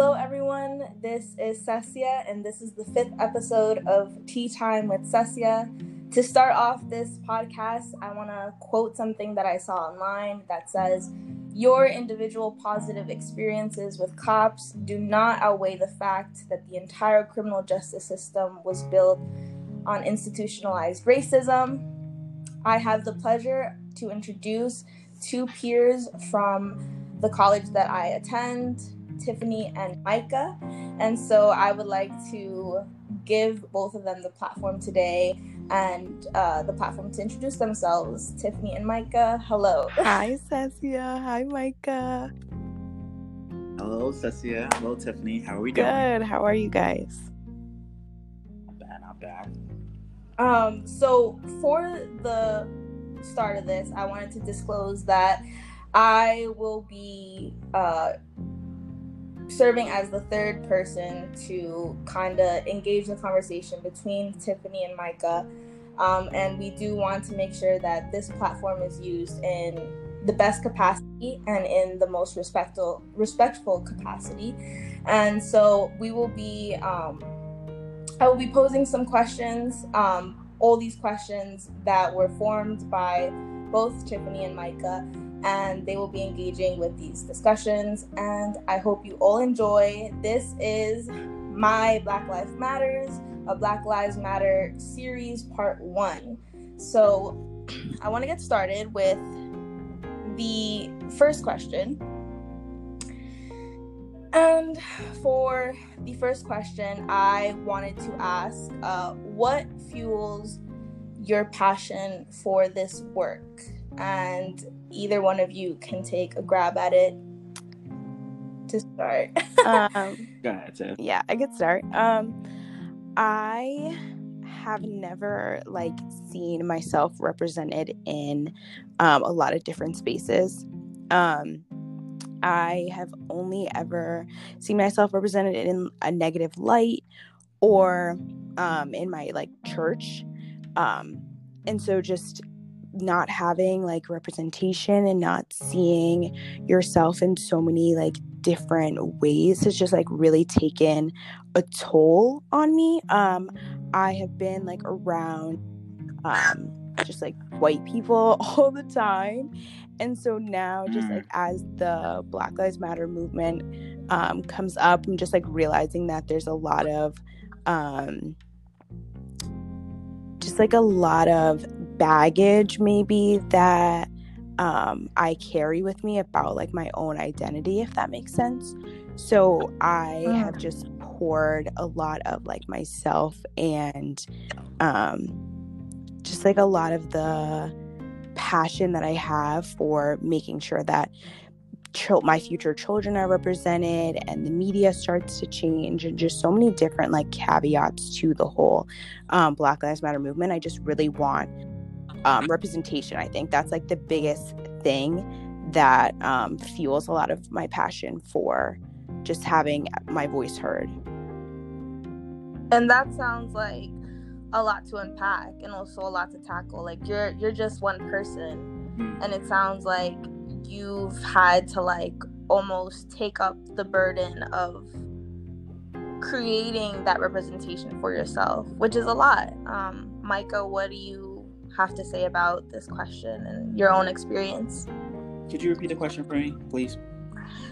Hello, everyone. This is Cecia, and this is the fifth episode of Tea Time with Cecia. To start off this podcast, I want to quote something that I saw online that says, Your individual positive experiences with cops do not outweigh the fact that the entire criminal justice system was built on institutionalized racism. I have the pleasure to introduce two peers from the college that I attend Tiffany and Micah. And so I would like to give both of them the platform today and uh, the platform to introduce themselves. Tiffany and Micah, hello. Hi, Cecia. Hi, Micah. Hello, Cecia. Hello, Tiffany. How are we doing? Good. How are you guys? Not bad, not bad. Um, so for the start of this, I wanted to disclose that I will be uh, serving as the third person to kind of engage the conversation between Tiffany and Micah. Um, and we do want to make sure that this platform is used in the best capacity and in the most respectful respectful capacity. And so we will be um, I will be posing some questions. Um, all these questions that were formed by both Tiffany and Micah and they will be engaging with these discussions. And I hope you all enjoy. This is my Black Lives Matters, a Black Lives Matter series, part one. So I want to get started with the first question. And for the first question, I wanted to ask uh, what fuels your passion for this work? And either one of you can take a grab at it to start. um, Go ahead, Tiff. yeah, I could start. Um, I have never like seen myself represented in um, a lot of different spaces. Um, I have only ever seen myself represented in a negative light or um, in my like church. Um, and so just not having like representation and not seeing yourself in so many like different ways has just like really taken a toll on me. Um, I have been like around um just like white people all the time. And so now just Mm. like as the Black Lives Matter movement um comes up, I'm just like realizing that there's a lot of um just like a lot of baggage maybe that um, I carry with me about like my own identity, if that makes sense. So I Mm. have just poured a lot of like myself and um, just like a lot of the passion that I have for making sure that chil- my future children are represented and the media starts to change and just so many different like caveats to the whole um, Black Lives Matter movement. I just really want um, representation. I think that's like the biggest thing that um, fuels a lot of my passion for just having my voice heard. and that sounds like a lot to unpack and also a lot to tackle. Like you're you're just one person Mm. and it sounds like you've had to like almost take up the burden of creating that representation for yourself, which is a lot. Um, Micah, what do you have to say about this question and your own experience? Could you repeat the question for me, please?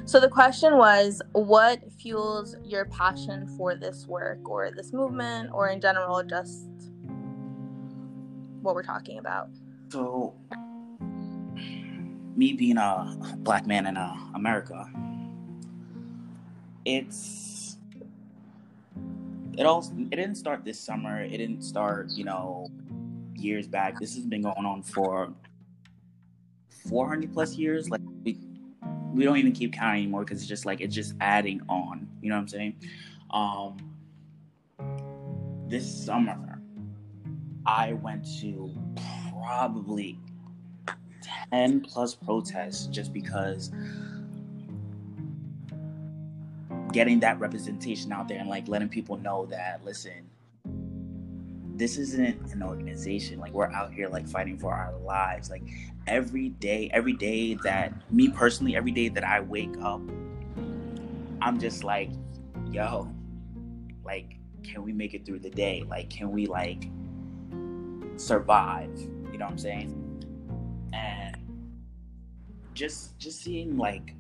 So the question was, what fuels your passion for this work or this movement or in general just what we're talking about? So, me being a black man in uh, America, it's it all it didn't start this summer. It didn't start, you know, years back. This has been going on for 400 plus years. Like we we don't even keep counting anymore because it's just like it's just adding on. You know what I'm saying? Um, this summer, I went to probably 10 plus protests just because getting that representation out there and like letting people know that listen this isn't an organization like we're out here like fighting for our lives like every day every day that me personally every day that i wake up I'm just like, yo, like, can we make it through the day? Like, can we like survive? You know what I'm saying? And just just seeing like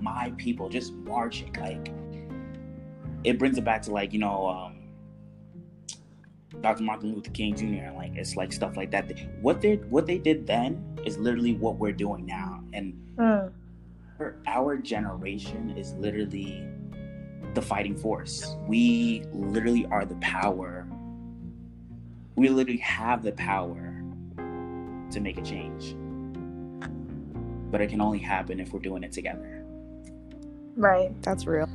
my people just marching, like it brings it back to like, you know, um Dr. Martin Luther King Jr. and like it's like stuff like that. What they what they did then is literally what we're doing now. And Mm. for our generation is literally the fighting force. We literally are the power. We literally have the power to make a change. But it can only happen if we're doing it together. Right. That's real.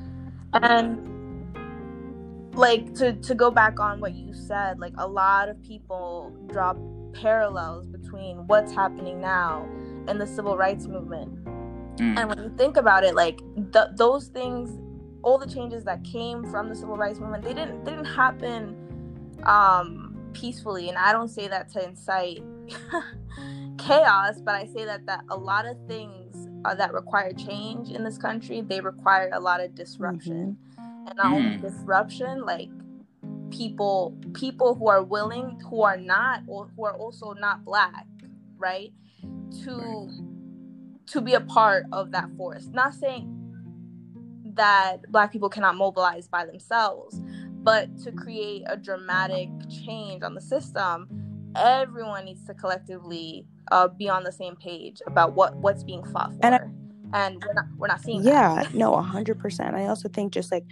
And like to to go back on what you said, like a lot of people draw parallels between what's happening now and the civil rights movement. Mm. And when you think about it, like th- those things, all the changes that came from the civil rights movement, they didn't they didn't happen um, peacefully. And I don't say that to incite chaos, but I say that that a lot of things uh, that require change in this country, they require a lot of disruption, and not only Mm. disruption, like people people who are willing, who are not, or who are also not black, right, to to be a part of that force. Not saying that black people cannot mobilize by themselves, but to create a dramatic change on the system, everyone needs to collectively uh, be on the same page about what what's being fought for. And And, we're not we're not seeing Yeah, that. no, a hundred percent. I also think just like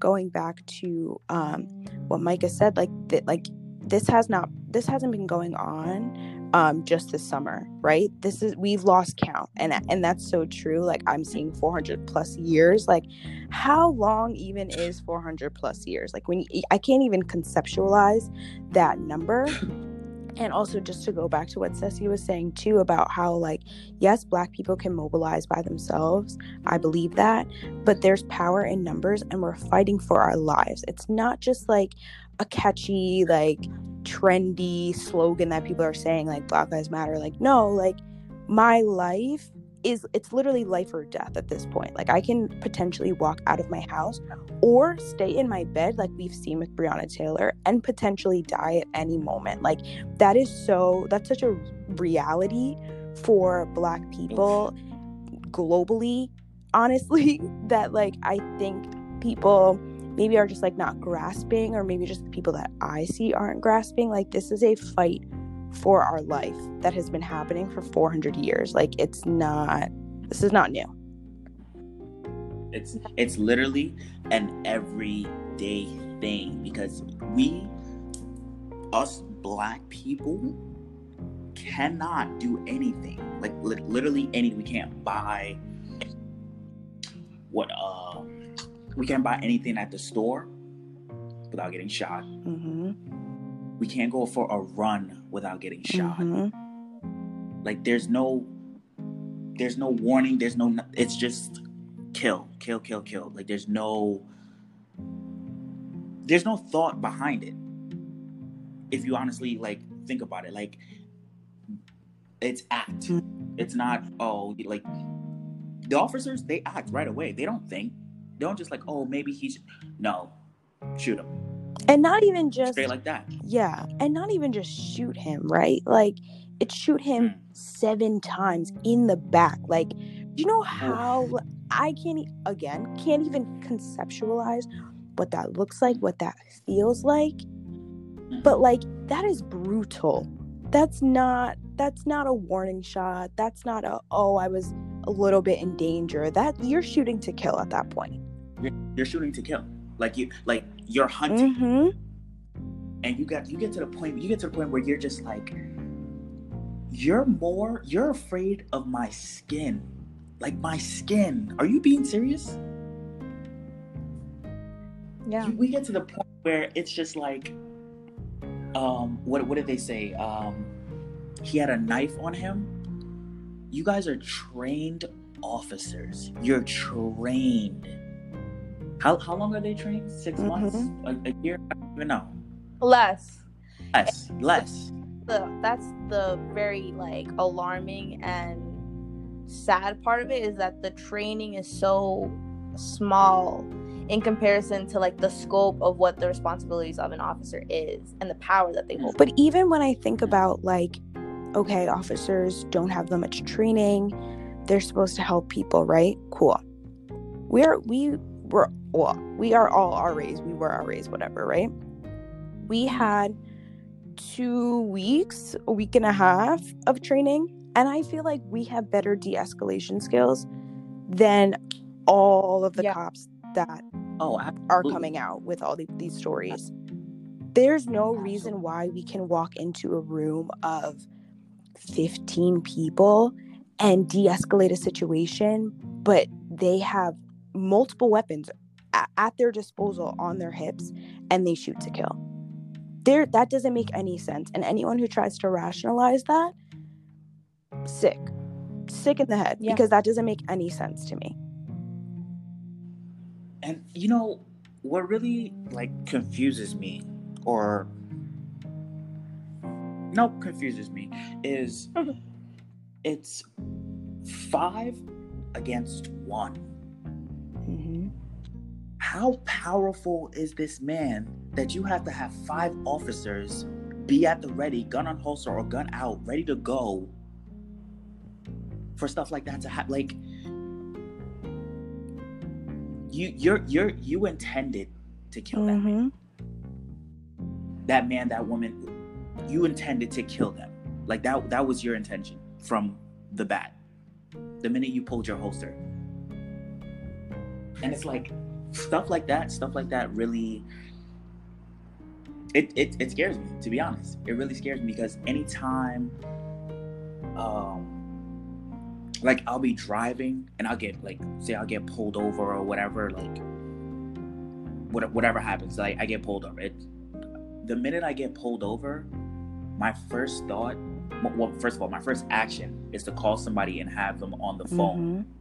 going back to um what Micah said, like that like this has not this hasn't been going on um just this summer, right? This is we've lost count and and that's so true. Like I'm seeing 400 plus years. Like how long even is 400 plus years? Like when you, I can't even conceptualize that number. And also just to go back to what Ceci was saying too about how like yes, black people can mobilize by themselves. I believe that, but there's power in numbers and we're fighting for our lives. It's not just like a catchy like trendy slogan that people are saying like black lives matter like no, like my life is it's literally life or death at this point. Like I can potentially walk out of my house or stay in my bed like we've seen with Breonna Taylor and potentially die at any moment. Like that is so that's such a reality for black people globally honestly that like I think people maybe are just like not grasping or maybe just the people that I see aren't grasping like this is a fight for our life that has been happening for 400 years like it's not this is not new It's it's literally an everyday thing because we us black people cannot do anything. Like li- literally any we can't buy what uh we can't buy anything at the store without getting shot. hmm We can't go for a run without getting shot. hmm Like there's no there's no warning, there's no it's just kill, kill, kill, kill. Like there's no there's no thought behind it. If you honestly like think about it, like it's act. Mm. It's not oh like the officers they act right away. They don't think. They don't just like oh maybe he's no shoot him and not even just straight like that. Yeah, and not even just shoot him, right? Like it shoot him Mm. seven times in the back. Like, do you know how I can't again can't even conceptualize what that looks like, what that feels like. But like that is brutal. That's not that's not a warning shot. That's not a oh I was a little bit in danger. That you're shooting to kill at that point. You're, you're shooting to kill. Like you like you're hunting. hmm and you got you get to the point you get to the point where you're just like you're more you're afraid of my skin. Like my skin. Are you being serious? Yeah. You- we get to the point where it's just like um what what did they say? Um he had a knife on him. You guys are trained officers. You're trained how, how long are they trained 6 mm-hmm. months a, a year i don't even know Less. less less The that's the very like alarming and sad part of it is that the training is so small in comparison to like the scope of what the responsibilities of an officer is and the power that they mm. hold. But even when I think about like, okay, officers don't have that much training, they're supposed to help people, right? Cool. We're we were well, we are all RAs, we were RAs, whatever, right? We had two weeks, a week and a half of training, and I feel like we have better de-escalation skills than all of the Yeah. cops that Oh, are coming out with all the, these stories. There's no reason why we can walk into a room of 15 people and de escalate a situation, but they have multiple weapons at their disposal on their hips and they shoot to kill. There that doesn't make any sense and anyone who tries to rationalize that sick. Sick in the head yeah. because that doesn't make any sense to me. And you know what really like confuses me or no confuses me is mm-hmm. it's 5 against 1 how powerful is this man that you have to have five officers be at the ready, gun on holster or gun out, ready to go for stuff like that to happen? Like you, you're you're you intended to kill that man. hmm that man, that woman, you intended to kill them. Like that that was your intention from the bat. The minute you pulled your holster. And it's like stuff like that, stuff like that really it, it, it scares me, to be honest. It really scares me because anytime um like I'll be driving and I'll get like say I'll get pulled over or whatever, like what, whatever happens, like I get pulled over. It the minute I get pulled over, my first thought, well, first of all, my first action is to call somebody and have them on the phone hmm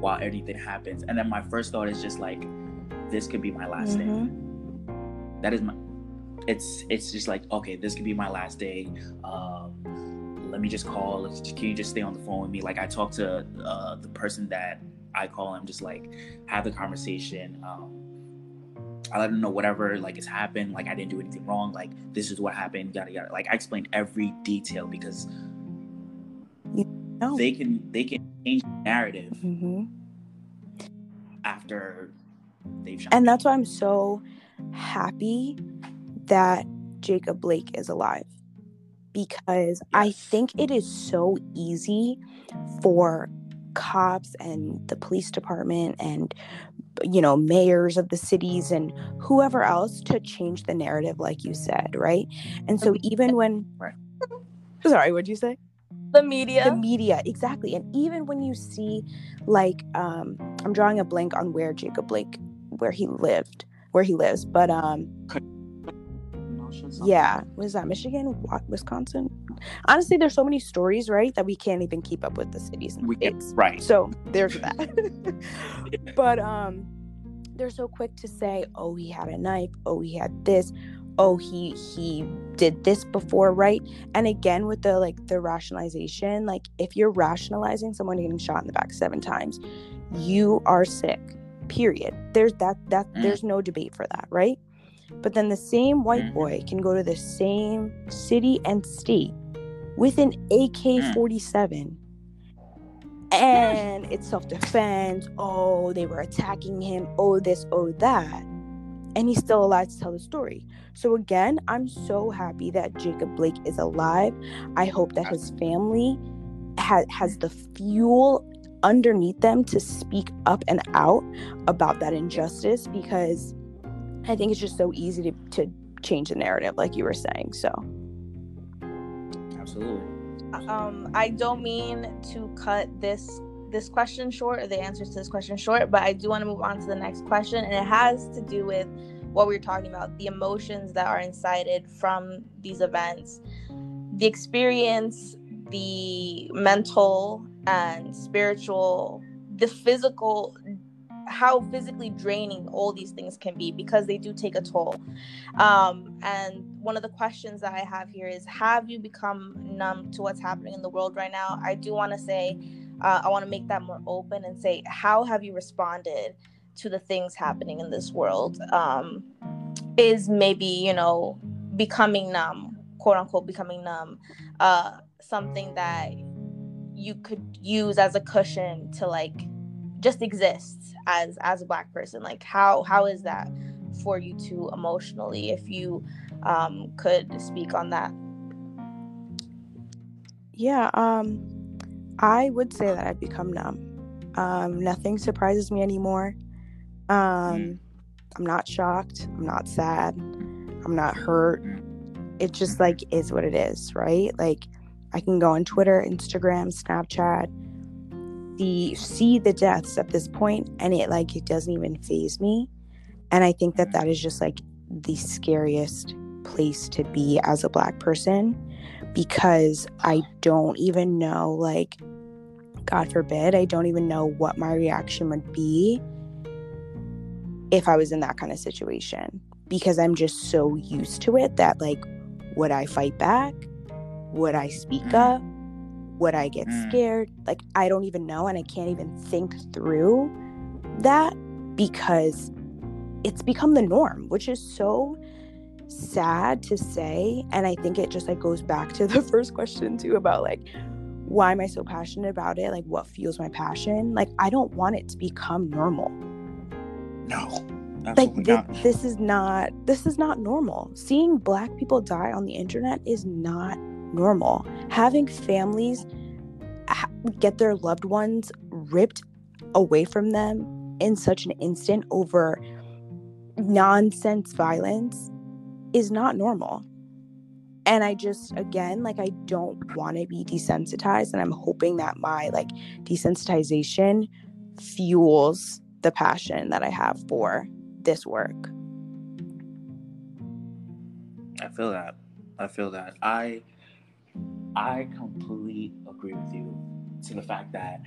while everything happens. And then my first thought is just like, this could be my last day. Mhm. That is my. It's it's just like okay, this could be my last day. Um, let me just call. Can you just stay on the phone with me? Like I talk to uh, the person that I call him, just like have the conversation. Um, I let them know whatever like has happened. Like I didn't do anything wrong. Like this is what happened. Yada yada. Like I explained every detail because No. they can they can change the narrative hmm after they've shot. And that's why I'm so happy that Jacob Blake is alive because I think it is so easy for cops and the police department and you know mayors of the cities and whoever else to change the narrative like you said right and so even when Right. sorry what'd you say The media. the media exactly and even when you see like um i'm drawing a blank on where jacob blake where he lived where he lives but um No, shit, something. yeah was that michigan Wa- wisconsin honestly there's so many stories right that we can't even keep up with the cities and We get states right. so there's that but um they're so quick to say oh he had a knife oh he had this oh he he did this before right? And again with the like the rationalization like if you're rationalizing someone getting shot in the back seven times you are sick period. There's that that Mm. there's no debate for that right? But then the same white Mhm. boy can go to the same city and state with an AK-47 and it's self-defense. Oh they were attacking him. Oh this oh that and he's still alive to tell the story. So again i'm so happy that jacob blake is alive. I hope that his family ha- has the fuel underneath them to speak up and out about that injustice because i think it's just so easy to, to change the narrative like you were saying so. Absolutely. um i don't mean to cut this this question short or the answers to this question short but i do want to move on to the next question and it has to do with what we were talking about the emotions that are incited from these events the experience the mental and spiritual the physical how physically draining all these things can be because they do take a toll um, and one of the questions that I have here is Have you become numb to what's happening in the world right now? I do want to say uh, I want to make that more open and say, how have you responded to the things happening in this world? Um, is maybe you know becoming numb, quote unquote, becoming numb, uh, something that you could use as a cushion to like just exist as as a black person. Like how how is that for you to emotionally? If you um, could speak on that. Yeah, um, I would say that I've become numb. Um, nothing surprises me anymore. Um, mm. I'm not shocked. I'm not sad. I'm not hurt. It just like is what it is, right? Like I can go on Twitter, Instagram, Snapchat, the see the deaths at this point, and it like it doesn't even faze me. And I think that that is just like the scariest place to be as a black person because I don't even know, like, God forbid, I don't even know what my reaction would be if I was in that kind of situation because I'm just so used to it that, like, would I fight back? Would I speak mm. up? Would I get mm. scared? Like, I don't even know. And I can't even think through that because it's become the norm, which is so sad to say and i think it just like goes back to the first question too about like why am i so passionate about it? Like what fuels my passion? Like i don't want it to become normal. No like th- this is not this is not normal. Seeing black people die on the internet is not normal. Having families ha- get their loved ones ripped away from them in such an instant over nonsense violence is not normal. And I just, again, like, I don't want to be desensitized. And I'm hoping that my like desensitization fuels the passion that I have for this work. I feel that. I feel that. I I completely agree with you to the fact that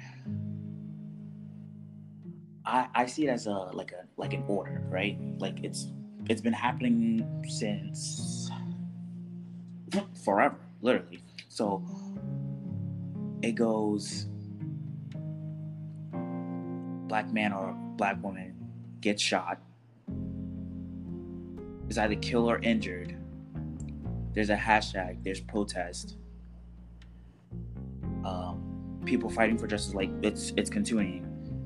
I I see it as a like a like an order, right? Like it's it's been happening since forever, literally. So it goes black man or black woman gets shot, is either killed or injured. There's a hashtag, there's protest. Um, people fighting for justice, like it's it's continuing.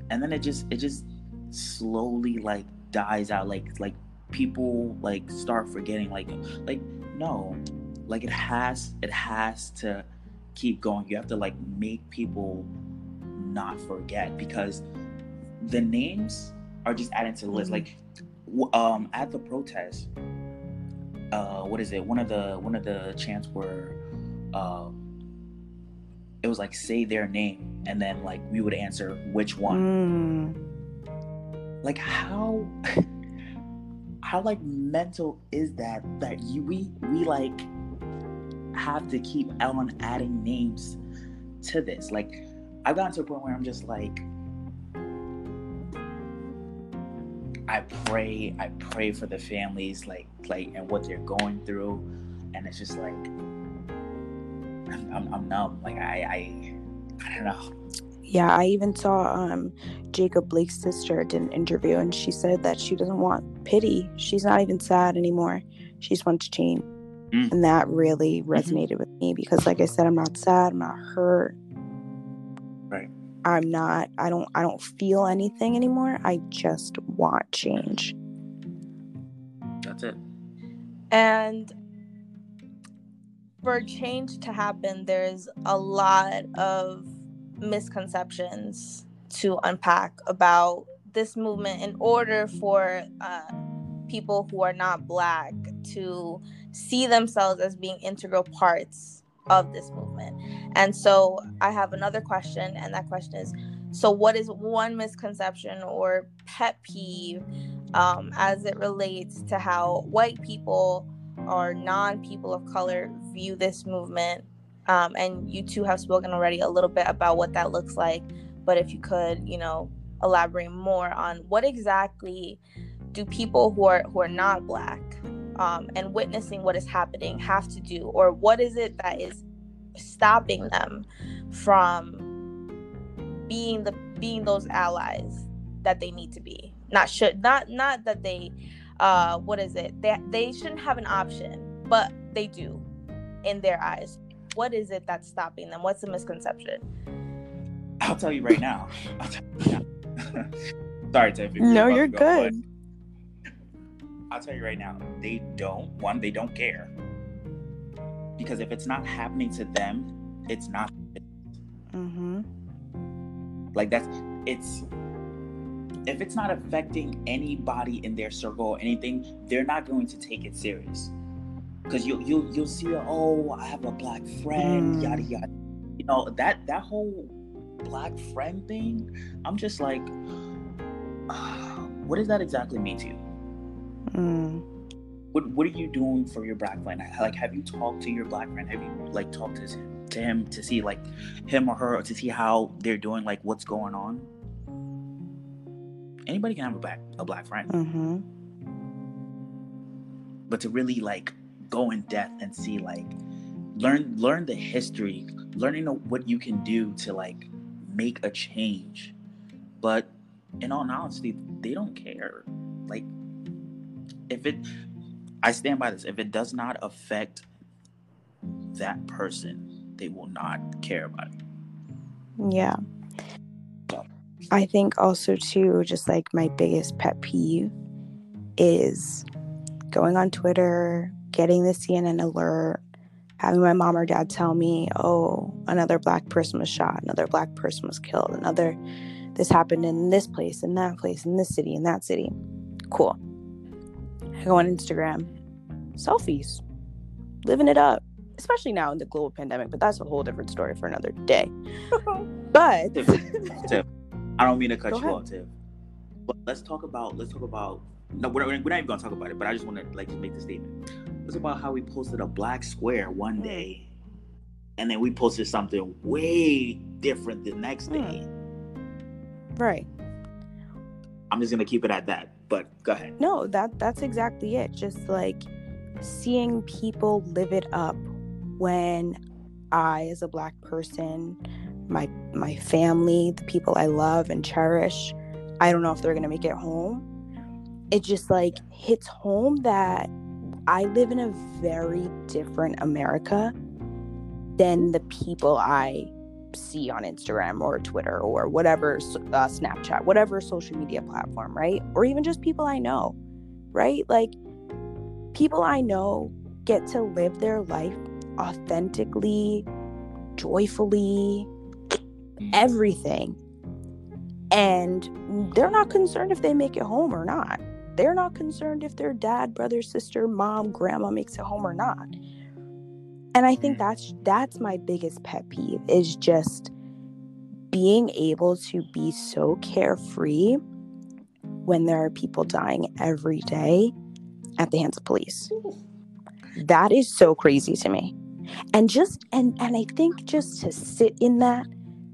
And then it just it just slowly like dies out like like people like start forgetting like like no. Like it has it has to keep going. You have to like make people not forget because the names are just added to the list. Mm-hmm. like um at the protest uh what is it? One of the one of the chants were um it was like say their name and then like we would answer which one. Mm. like how how like mental is that that you we we like have to keep on adding names to this? Like i've gotten to a point where i'm just like i pray i pray for the families like like and what they're going through and it's just like i'm, I'm, I'm numb. Like i i i don't know yeah, I even saw um, Jacob Blake's sister did an interview, and she said that she doesn't want pity. She's not even sad anymore. She just wants change, mm. and that really mm-hmm. resonated mm-hmm. with me because, like I said, I'm not sad. I'm not hurt. Right. I'm not. I don't. I don't feel anything anymore. I just want change. That's it. And for change to happen, there's a lot of misconceptions to unpack about this movement in order for uh, people who are not black to see themselves as being integral parts of this movement. And so I have another question, and that question is so, what is one misconception or pet peeve um, as it relates to how white people or non people of color view this movement um, and you two have spoken already a little bit about what that looks like. But if you could, you know, elaborate more on what exactly do people who are who are not black um, and witnessing what is happening have to do, or what is it that is stopping them from being the being those allies that they need to be. Not should not not that they uh what is it? They they shouldn't have an option, but they do in their eyes. What is it that's stopping them? What's the misconception? I'll tell you right now. I'll tell you now. Sorry, Tiff. if No, you're go, good. I'll tell you right now. They don't. One, they don't care. Because if it's not happening to them, it's not. Mm-hmm. Like that's. It's. If it's not affecting anybody in their circle or anything, they're not going to take it serious. Because you'll you'll you'll see, oh, I have a black friend, Mm. yada yada. You know that that whole black friend thing. I'm just like, what does that exactly mean to you? Mm. What What are you doing for your black friend? Like, have you talked to your black friend? Have you like talked to him, to him to see like him or her to see how they're doing? Like, what's going on? Anybody can have a black a black friend, Mm-hmm. but to really like go in depth and see like learn learn the history, learning what you can do to like make a change. But in all honesty, they don't care. Like, if it, I stand by this. If it does not affect that person, they will not care about it. Yeah. I think also too, just like my biggest pet peeve is going on Twitter, getting the CNN alert, having my mom or dad tell me, oh, another black person was shot, another black person was killed, another this happened in this place, in that place, in this city, in that city. Cool. I go on Instagram, selfies, living it up, especially now in the global pandemic, but that's a whole different story for another day. But Tiff, Tiff, I don't mean to cut Go you ahead. off, Tiff. But let's talk about let's talk about no, we're not, we're not even gonna talk about it. But I just want to like just make the statement. Let's talk about how we posted a black square one Hmm. day, and then we posted something way different the next Hmm. day. right. I'm just gonna keep it at that. But go ahead. No, that that's exactly it. Just like seeing people live it up when I as a black person, my my family, the people I love and cherish, I don't know if they're going to make it home. It just like hits home that I live in a very different America than the people I see on Instagram or Twitter or whatever uh, Snapchat, whatever social media platform, right? Or even just people I know, right? Like people I know get to live their life authentically, joyfully, everything. And they're not concerned if they make it home or not. They're not concerned if their dad, brother, sister, mom, grandma makes it home or not. And I think mm-hmm. that's that's my biggest pet peeve is just being able to be so carefree when there are people dying every day at the hands of police. That is so crazy to me. And just and and I think just to sit in that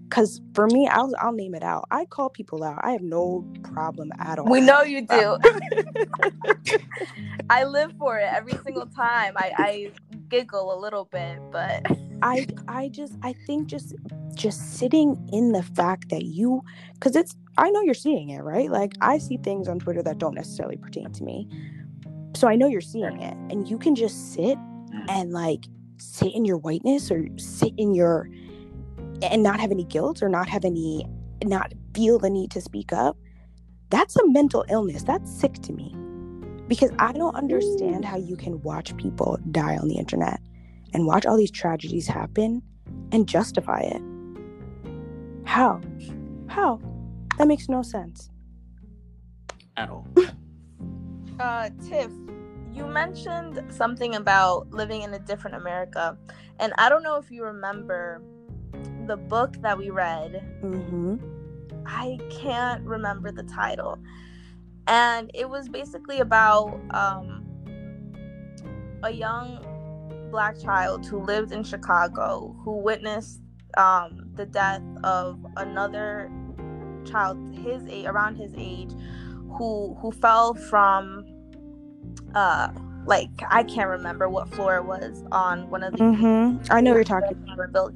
cuz for me I'll I'll name it out. I call people out. I have no problem at all. We know you do. Um, I live for it every single time. I, I giggle a little bit, but I I just I think just just sitting in the fact that you cuz it's I know you're seeing it, right? Like I see things on Twitter that don't necessarily pertain to me. So I know you're seeing it and you can just sit mm-hmm. and like sit in your whiteness or sit in your and not have any guilt or not have any not feel the need to speak up. That's a mental illness. That's sick to me. Because I don't understand how you can watch people die on the internet and watch all these tragedies happen and justify it. How? How? That makes no sense. At all. uh, Tiff, you mentioned something about living in a different America, and I don't know if you remember the book that we read. Mm-hmm. I can't remember the title, and it was basically about um, a young black child who lived in Chicago who witnessed um, the death of another child his age around his age who who fell from uh like I can't remember what floor it was on one of the Mm-hmm. I know you're talking. about.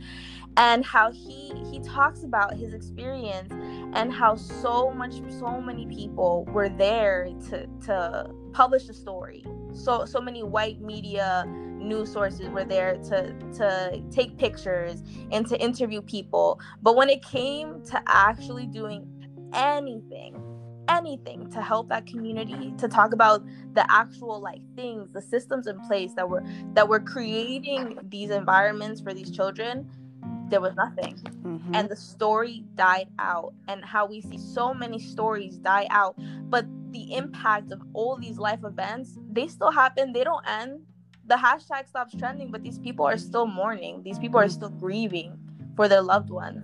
And how he he talks about his experience and how so much so many people were there to to publish the story. So so many white media news sources were there to to take pictures and to interview people. But when it came to actually doing anything anything to help that community to talk about the actual like things the systems in place that were that were creating these environments for these children there was nothing. Mm-hmm. and the story died out and how we see so many stories die out. But the impact of all these life events they still happen. They don't end. The hashtag stops trending but these people are still mourning. These people are still grieving for their loved ones.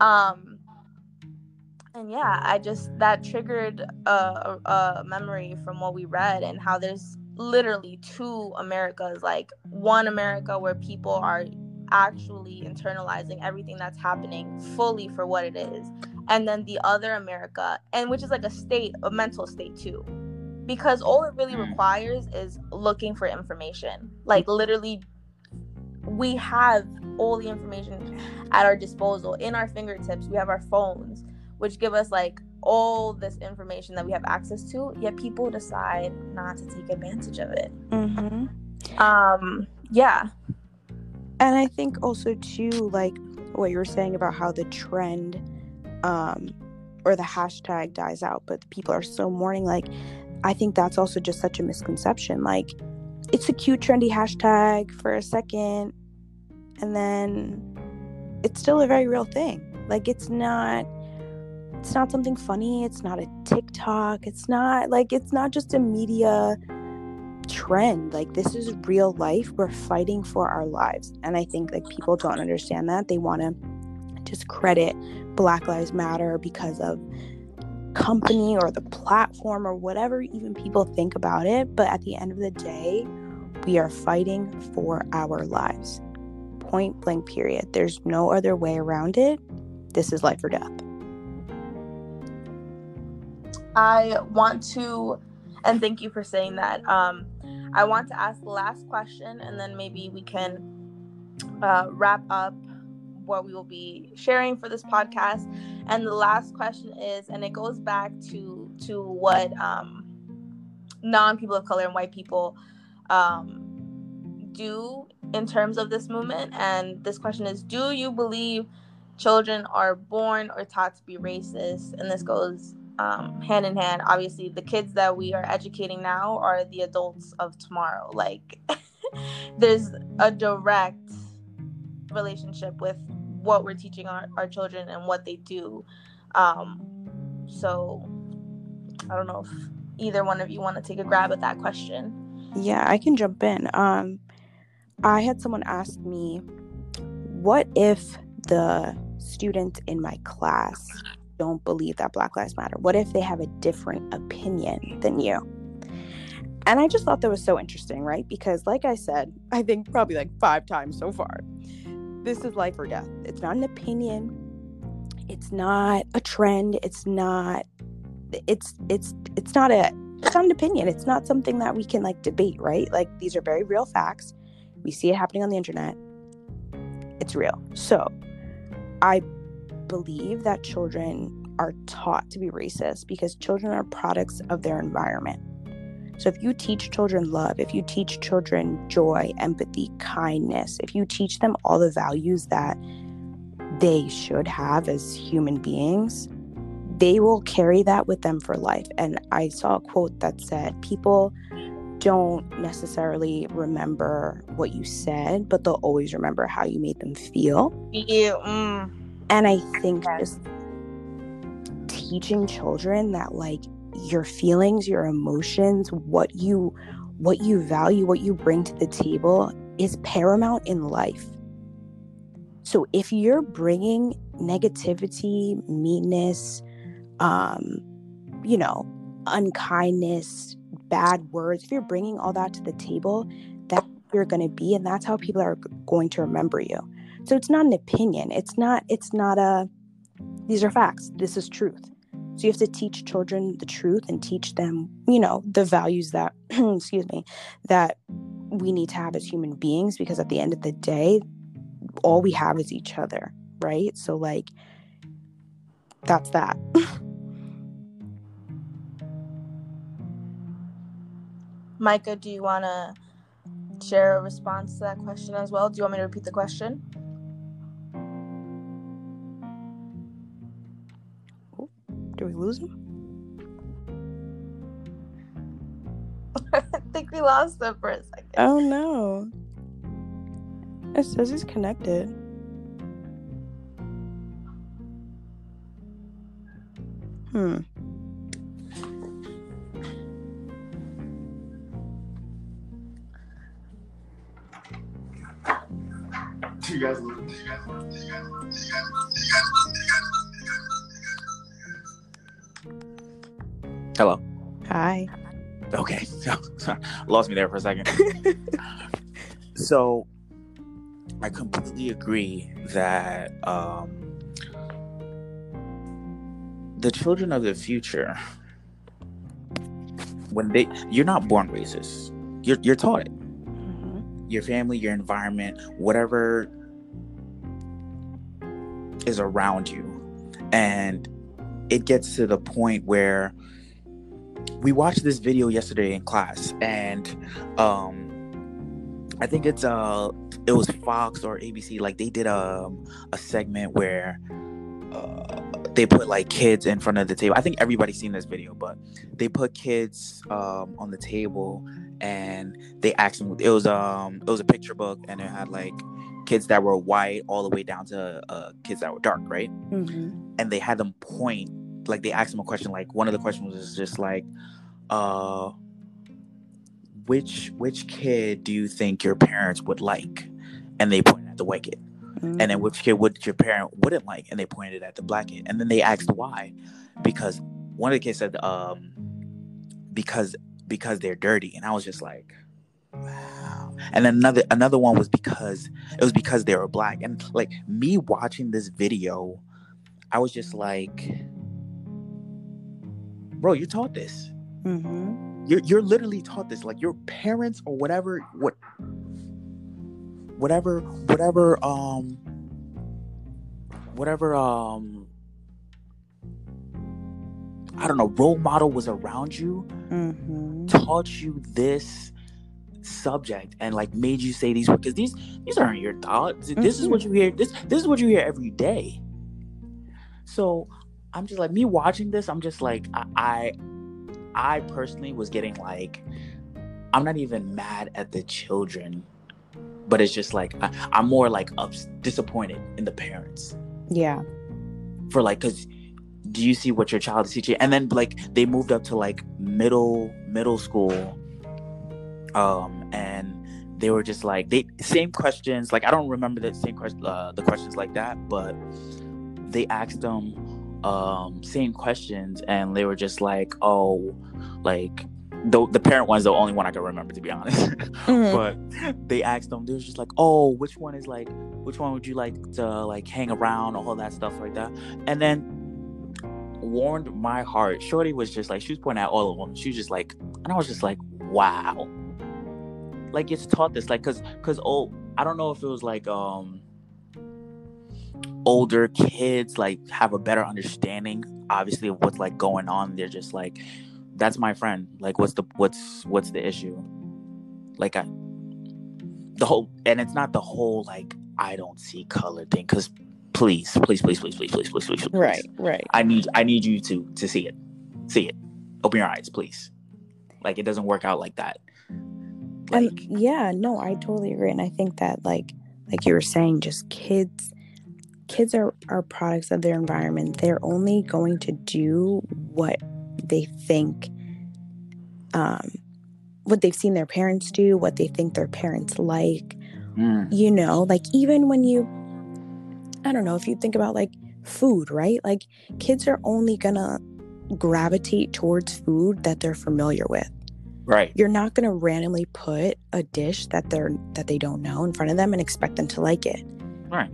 Um and yeah i just that triggered a, a, a memory from what we read and how there's literally two americas like one america where people are actually internalizing everything that's happening fully for what it is. And then the other america and which is like a state a mental state too. Because all it really mm. requires is looking for information. Like literally we have all the information at our disposal. In our fingertips we have our phones which give us like all this information that we have access to yet people decide not to take advantage of it. Mm-hmm. um yeah and i think also too like what you were saying about how the trend um or the hashtag dies out but people are still mourning like i think that's also just such a misconception like it's a cute trendy hashtag for a second and then it's still a very real thing. Like it's not it's not something funny it's not a tiktok it's not like it's not just a media trend. Like this is real life. We're fighting for our lives. And I think like people don't understand that. They want to discredit Black Lives Matter because of company or the platform or whatever even people think about it. But at the end of the day, we are fighting for our lives. Point blank, period. There's no other way around it. This is life or death. I want to, and thank you for saying that. Um, I want to ask the last question and then maybe we can uh, wrap up what we will be sharing for this podcast. And the last question is, and it goes back to to what um, non people of color and white people um, do in terms of this movement. And this question is, do you believe children are born or taught to be racist? And this goes um, hand in hand. Obviously, the kids that we are educating now are the adults of tomorrow. Like, there's a direct relationship with what we're teaching our, our children and what they do. Um, so, I don't know if either one of you want to take a grab at that question. Yeah, I can jump in. Um, I had someone ask me, what if the student in my class don't believe that Black Lives Matter? What if they have a different opinion than you? And I just thought that was so interesting, right? Because, like I said, I think probably like five times so far, this is life or death. It's not an opinion. It's not a trend. It's not. It's it's it's not a. It's not an opinion. It's not something that we can like debate, right? Like these are very real facts. We see it happening on the internet. It's real. So, I believe that children are taught to be racist because children are products of their environment. So, if you teach children love, if you teach children joy, empathy, kindness, if you teach them all the values that they should have as human beings, they will carry that with them for life. And I saw a quote that said, People don't necessarily remember what you said, but they'll always remember how you made them feel. Yeah. Mm. And I think just teaching children that like your feelings, your emotions, what you what you value, what you bring to the table is paramount in life. So if you're bringing negativity, meanness, um, you know, unkindness, bad words, if you're bringing all that to the table, that you're going to be and that's how people are going to remember you. So it's not an opinion. It's not it's not a these are facts. This is truth. So you have to teach children the truth and teach them, you know, the values that excuse me, that we need to have as human beings because at the end of the day, all we have is each other, right? So like that's that. Micah, do you want to share a response to that question as well? Do you want me to repeat the question? Do we lose him? I think we lost him for a second. Oh no. It says he's connected. Hmm. Do you guys listen? Hello. Hi. Okay. Lost me there for a second. so I completely agree that um, the children of the future, when they, you're not born racist. You're you're taught it. Mhm. Your family, your environment, whatever is around you, and it gets to the point where we watched this video yesterday in class, and um, I think it's uh it was Fox or ABC. Like they did a a segment where uh, they put like kids in front of the table. I think everybody's seen this video, but they put kids um, on the table and they asked them. It was um it was a picture book and it had like kids that were white all the way down to uh, kids that were dark, right? Mhm. and they had them point like they asked them a question like one of the questions was just like uh which which kid do you think your parents would like? And they pointed at the white kid. And then which kid would your parent wouldn't like? And they pointed at the black kid. And then they asked why. Because one of the kids said um because because they're dirty. And i was just like wow. And then another another one was because it was because they were black. And like me watching this video i was just like bro you taught this. Mhm. you're, you're literally taught this. Like your parents or whatever what whatever whatever um whatever um i don't know role model was around you Mhm. taught you this subject and like made you say these words. Because these these aren't your thoughts. This is what you hear this this is what you hear every day. So i'm just like me watching this i'm just like i i, I personally was getting like i'm not even mad at the children but it's just like I, i'm more like ups, disappointed in the parents Yeah. for like because do you see what your child is teaching and then like they moved up to like middle middle school um and they were just like they same questions like i don't remember the same question uh, the questions like that but they asked them um same questions and they were just like oh like the, the parent one's the only one i can remember to be honest. Mhm. but they asked them they was just like oh which one is like which one would you like to like hang around all that stuff like that? And then warmed my heart shorty was just like she was pointing at all of them she was just like and i was just like wow. Like it's taught this like because because oh i don't know if it was like um older kids like have a better understanding obviously of what's like going on they're just like that's my friend. Like what's the what's what's the issue? Like i the whole and it's not the whole like i don't see color thing because please please please please please please please please please Right. Right. i need i need you to to see it. See it. Open your eyes please. Like it doesn't work out like that. Like yeah no i totally agree and i think that like like you were saying just kids kids are are products of their environment. They're only going to do what they think um what they've seen their parents do what they think their parents like. Mm, you know like even when you i don't know if you think about like food right? Like kids are only gonna gravitate towards food that they're familiar with. Right. You're not going to randomly put a dish that they're that they don't know in front of them and expect them to like it. Right.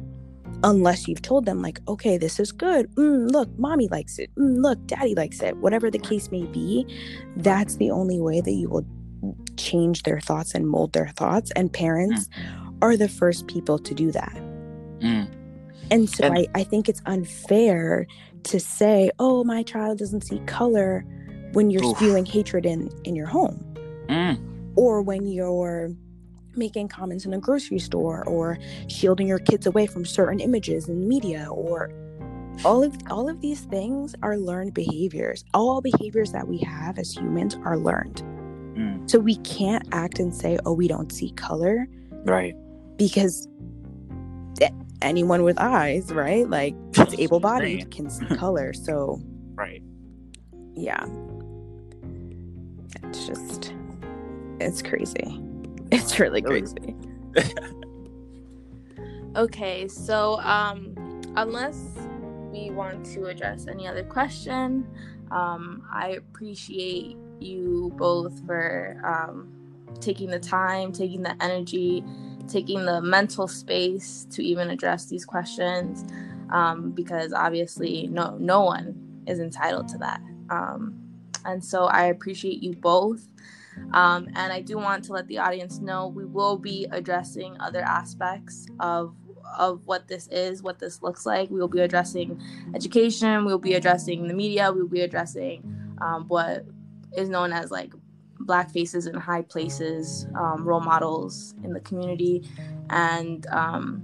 Unless you've told them like okay this is good mm, look mommy likes it mm, look daddy likes it whatever the case may be that's the only way that you will change their thoughts and mold their thoughts and parents are the first people to do that Mm. And so And- I, I think it's unfair to say, oh, my child doesn't see color when you're Oof. spewing hatred in, in your home Mm. or when you're making comments in a grocery store or shielding your kids away from certain images in media or all of all of these things are learned behaviors. All behaviors that we have as humans are learned. Mm. so we can't act and say oh we don't see color. Right. because anyone with eyes right? Like it's able-bodied can see color. So Right. yeah. It's just it's crazy it's really Really? crazy Okay, so um, unless we want to address any other question, um, I appreciate you both for um, taking the time, taking the energy, taking the mental space to even address these questions, um, because obviously no no one is entitled to that. Um, and so I appreciate you both. Um, and I do want to let the audience know we will be addressing other aspects of of what this is, what this looks like. We will be addressing education. We will be addressing the media. We will be addressing um, what is known as like black faces in high places, um, role models in the community. And um,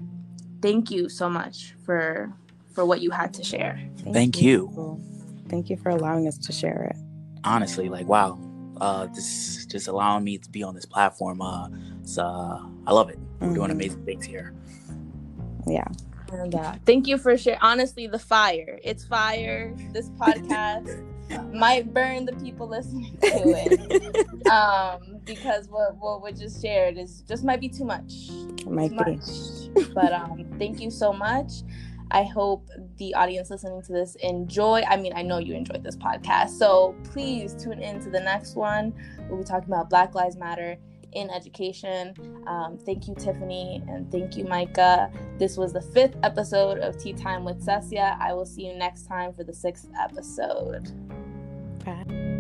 thank you so much for for what you had to share. Thank you. thank you for allowing us to share it Honestly, like wow. Uh, this just allowing me to be on this platform. Uh, it's, uh, I love it. We're doing Mhm. amazing things here. yeah And uh, thank you for sharing. Honestly, the fire. It's fire. This podcast might burn the people listening to it. um, because what what we just shared is just might be too much. it might Too be much. but um, thank you so much. I hope the audience listening to this enjoy. I mean, I know you enjoyed this podcast, so please tune in to the next one. We'll be talking about Black Lives Matter in education. Um, thank you, Tiffany, and thank you, Micah. This was the fifth episode of Tea Time with Cecia. I will see you next time for the sixth episode. Bye.